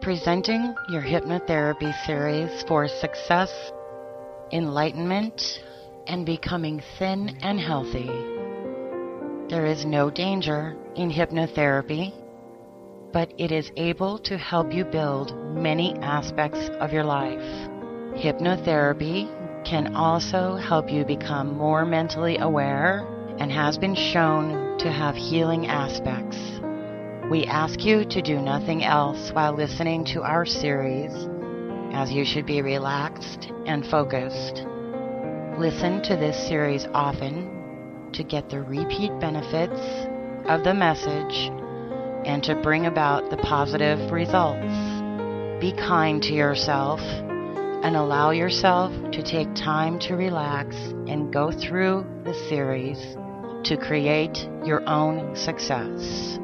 presenting your hypnotherapy series for success, enlightenment, and becoming thin and healthy. There is no danger in hypnotherapy, but it is able to help you build many aspects of your life. Hypnotherapy can also help you become more mentally aware and has been shown to have healing aspects. We ask you to do nothing else while listening to our series, as you should be relaxed and focused. Listen to this series often to get the repeat benefits of the message and to bring about the positive results. Be kind to yourself and allow yourself to take time to relax and go through the series to create your own success.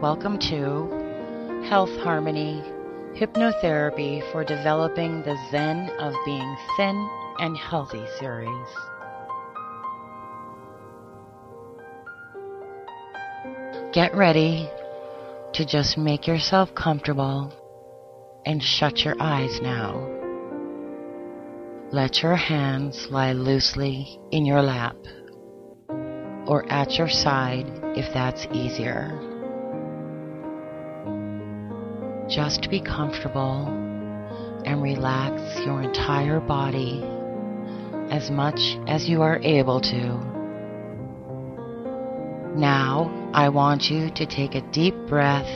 Welcome to Health Harmony Hypnotherapy for Developing the Zen of Being Thin and Healthy series. Get ready to just make yourself comfortable and shut your eyes now. Let your hands lie loosely in your lap or at your side if that's easier. Just be comfortable and relax your entire body as much as you are able to. Now, I want you to take a deep breath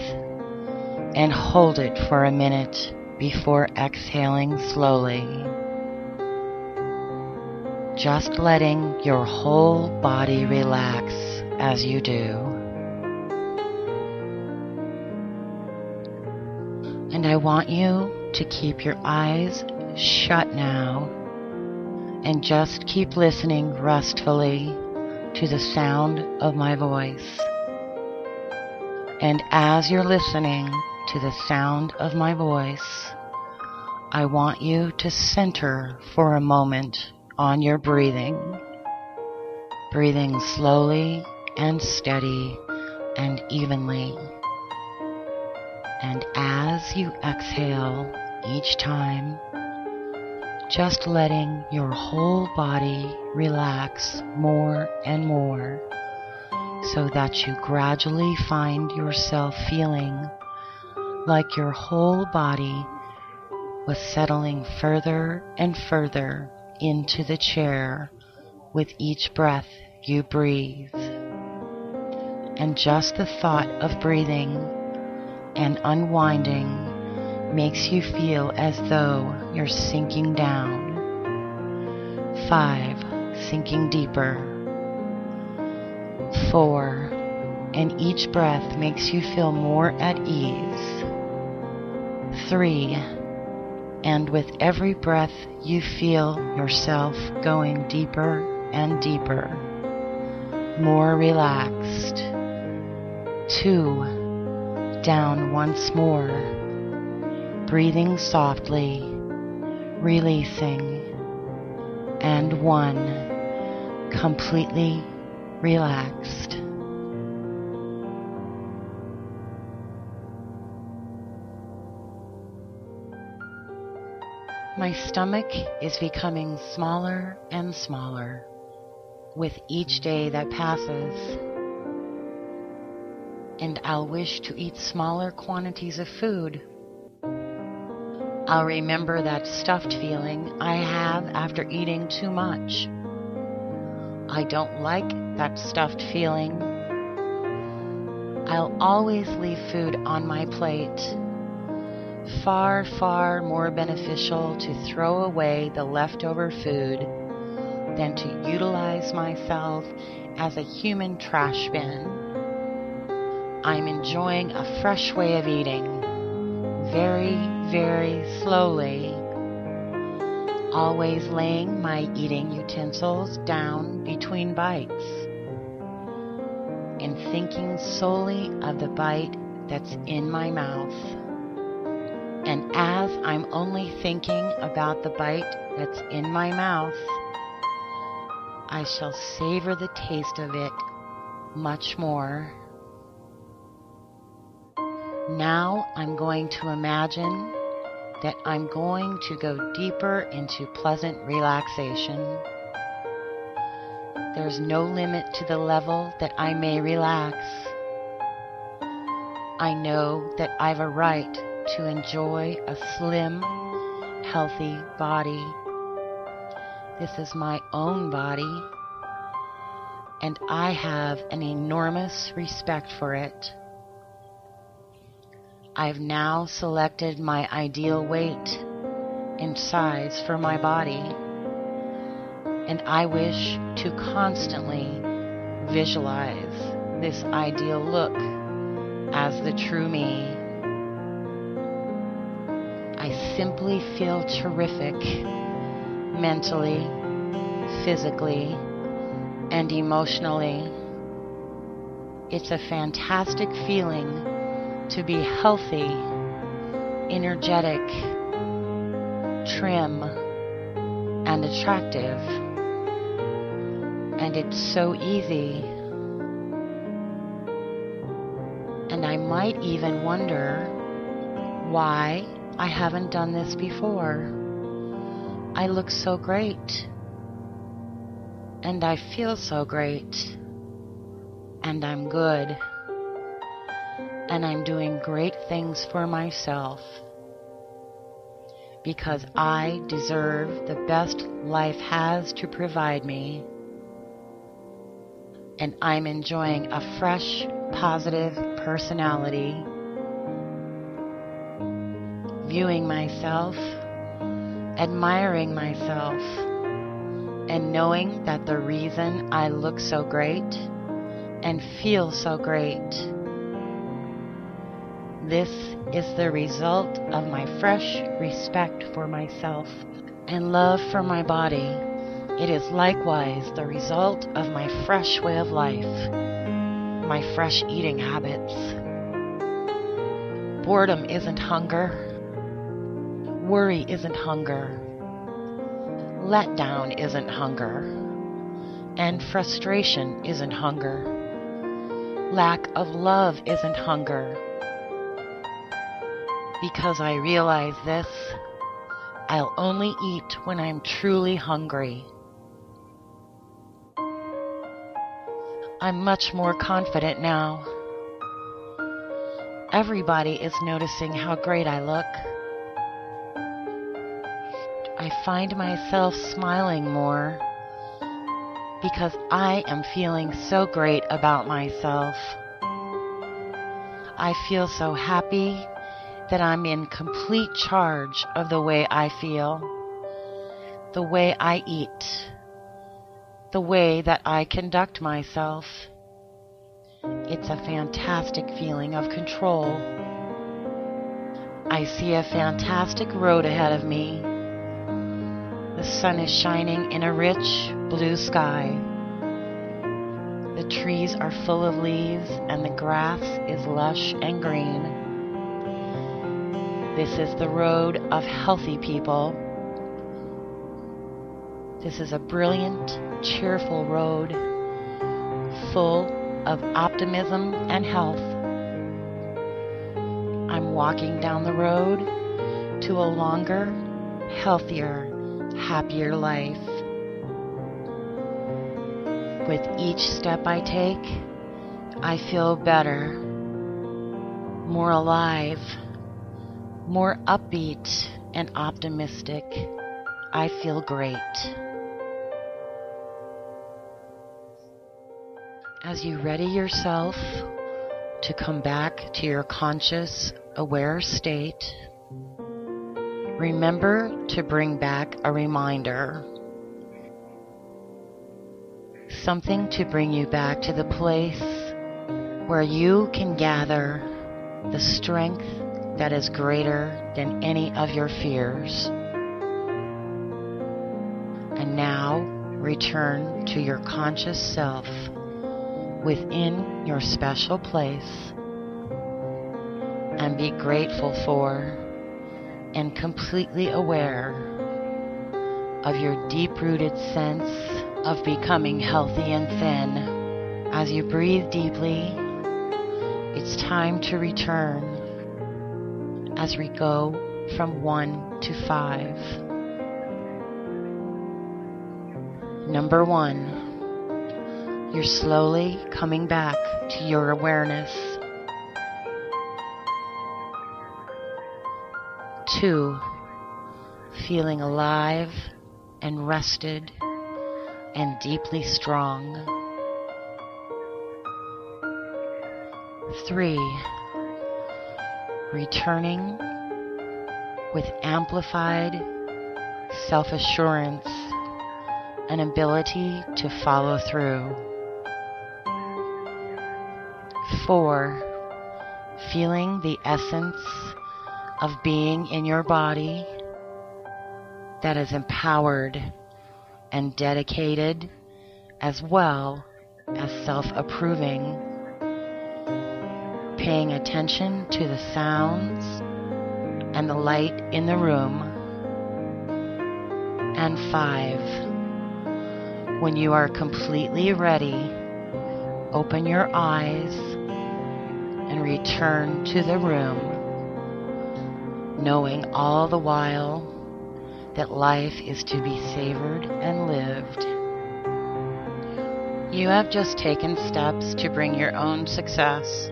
and hold it for a minute before exhaling slowly. Just letting your whole body relax as you do. I want you to keep your eyes shut now and just keep listening restfully to the sound of my voice. And as you're listening to the sound of my voice, I want you to center for a moment on your breathing. Breathing slowly and steady and evenly. And as you exhale each time, just letting your whole body relax more and more so that you gradually find yourself feeling like your whole body was settling further and further into the chair with each breath you breathe. And just the thought of breathing and unwinding makes you feel as though you're sinking down. Five, sinking deeper. Four, and each breath makes you feel more at ease. Three, and with every breath you feel yourself going deeper and deeper, more relaxed. Two, down once more, breathing softly, releasing, and one, completely relaxed. My stomach is becoming smaller and smaller with each day that passes and I'll wish to eat smaller quantities of food. I'll remember that stuffed feeling I have after eating too much. I don't like that stuffed feeling. I'll always leave food on my plate. Far, far more beneficial to throw away the leftover food than to utilize myself as a human trash bin. I'm enjoying a fresh way of eating. Very, very slowly. Always laying my eating utensils down between bites. And thinking solely of the bite that's in my mouth. And as I'm only thinking about the bite that's in my mouth, I shall savor the taste of it much more Now I'm going to imagine that I'm going to go deeper into pleasant relaxation. There's no limit to the level that I may relax. I know that I've a right to enjoy a slim, healthy body. This is my own body, and I have an enormous respect for it. I've now selected my ideal weight and size for my body, and I wish to constantly visualize this ideal look as the true me. I simply feel terrific mentally, physically, and emotionally. It's a fantastic feeling to be healthy, energetic, trim, and attractive. And it's so easy. And I might even wonder why I haven't done this before. I look so great. And I feel so great. And I'm good and I'm doing great things for myself because I deserve the best life has to provide me. And I'm enjoying a fresh, positive personality. Viewing myself, admiring myself, and knowing that the reason I look so great and feel so great this is the result of my fresh respect for myself and love for my body. It is likewise the result of my fresh way of life, my fresh eating habits. Boredom isn't hunger. Worry isn't hunger. Letdown isn't hunger. And frustration isn't hunger. Lack of love isn't hunger because I realize this, I'll only eat when I'm truly hungry. I'm much more confident now. Everybody is noticing how great I look. I find myself smiling more because I am feeling so great about myself. I feel so happy that I'm in complete charge of the way I feel, the way I eat, the way that I conduct myself. It's a fantastic feeling of control. I see a fantastic road ahead of me. The sun is shining in a rich blue sky. The trees are full of leaves and the grass is lush and green. This is the road of healthy people. This is a brilliant, cheerful road full of optimism and health. I'm walking down the road to a longer, healthier, happier life. With each step I take, I feel better, more alive more upbeat and optimistic. I feel great. As you ready yourself to come back to your conscious, aware state, remember to bring back a reminder. Something to bring you back to the place where you can gather the strength that is greater than any of your fears. And now return to your conscious self within your special place and be grateful for and completely aware of your deep rooted sense of becoming healthy and thin. As you breathe deeply, it's time to return as we go from 1 to 5. Number 1. You're slowly coming back to your awareness. 2. Feeling alive and rested and deeply strong. 3. Returning with amplified self assurance and ability to follow through. 4. Feeling the essence of being in your body that is empowered and dedicated as well as self approving paying attention to the sounds and the light in the room. And five, when you are completely ready, open your eyes and return to the room, knowing all the while that life is to be savored and lived. You have just taken steps to bring your own success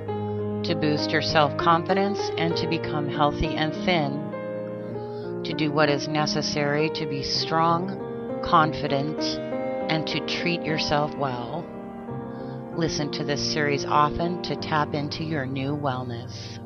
to boost your self confidence and to become healthy and thin, to do what is necessary to be strong, confident, and to treat yourself well. Listen to this series often to tap into your new wellness.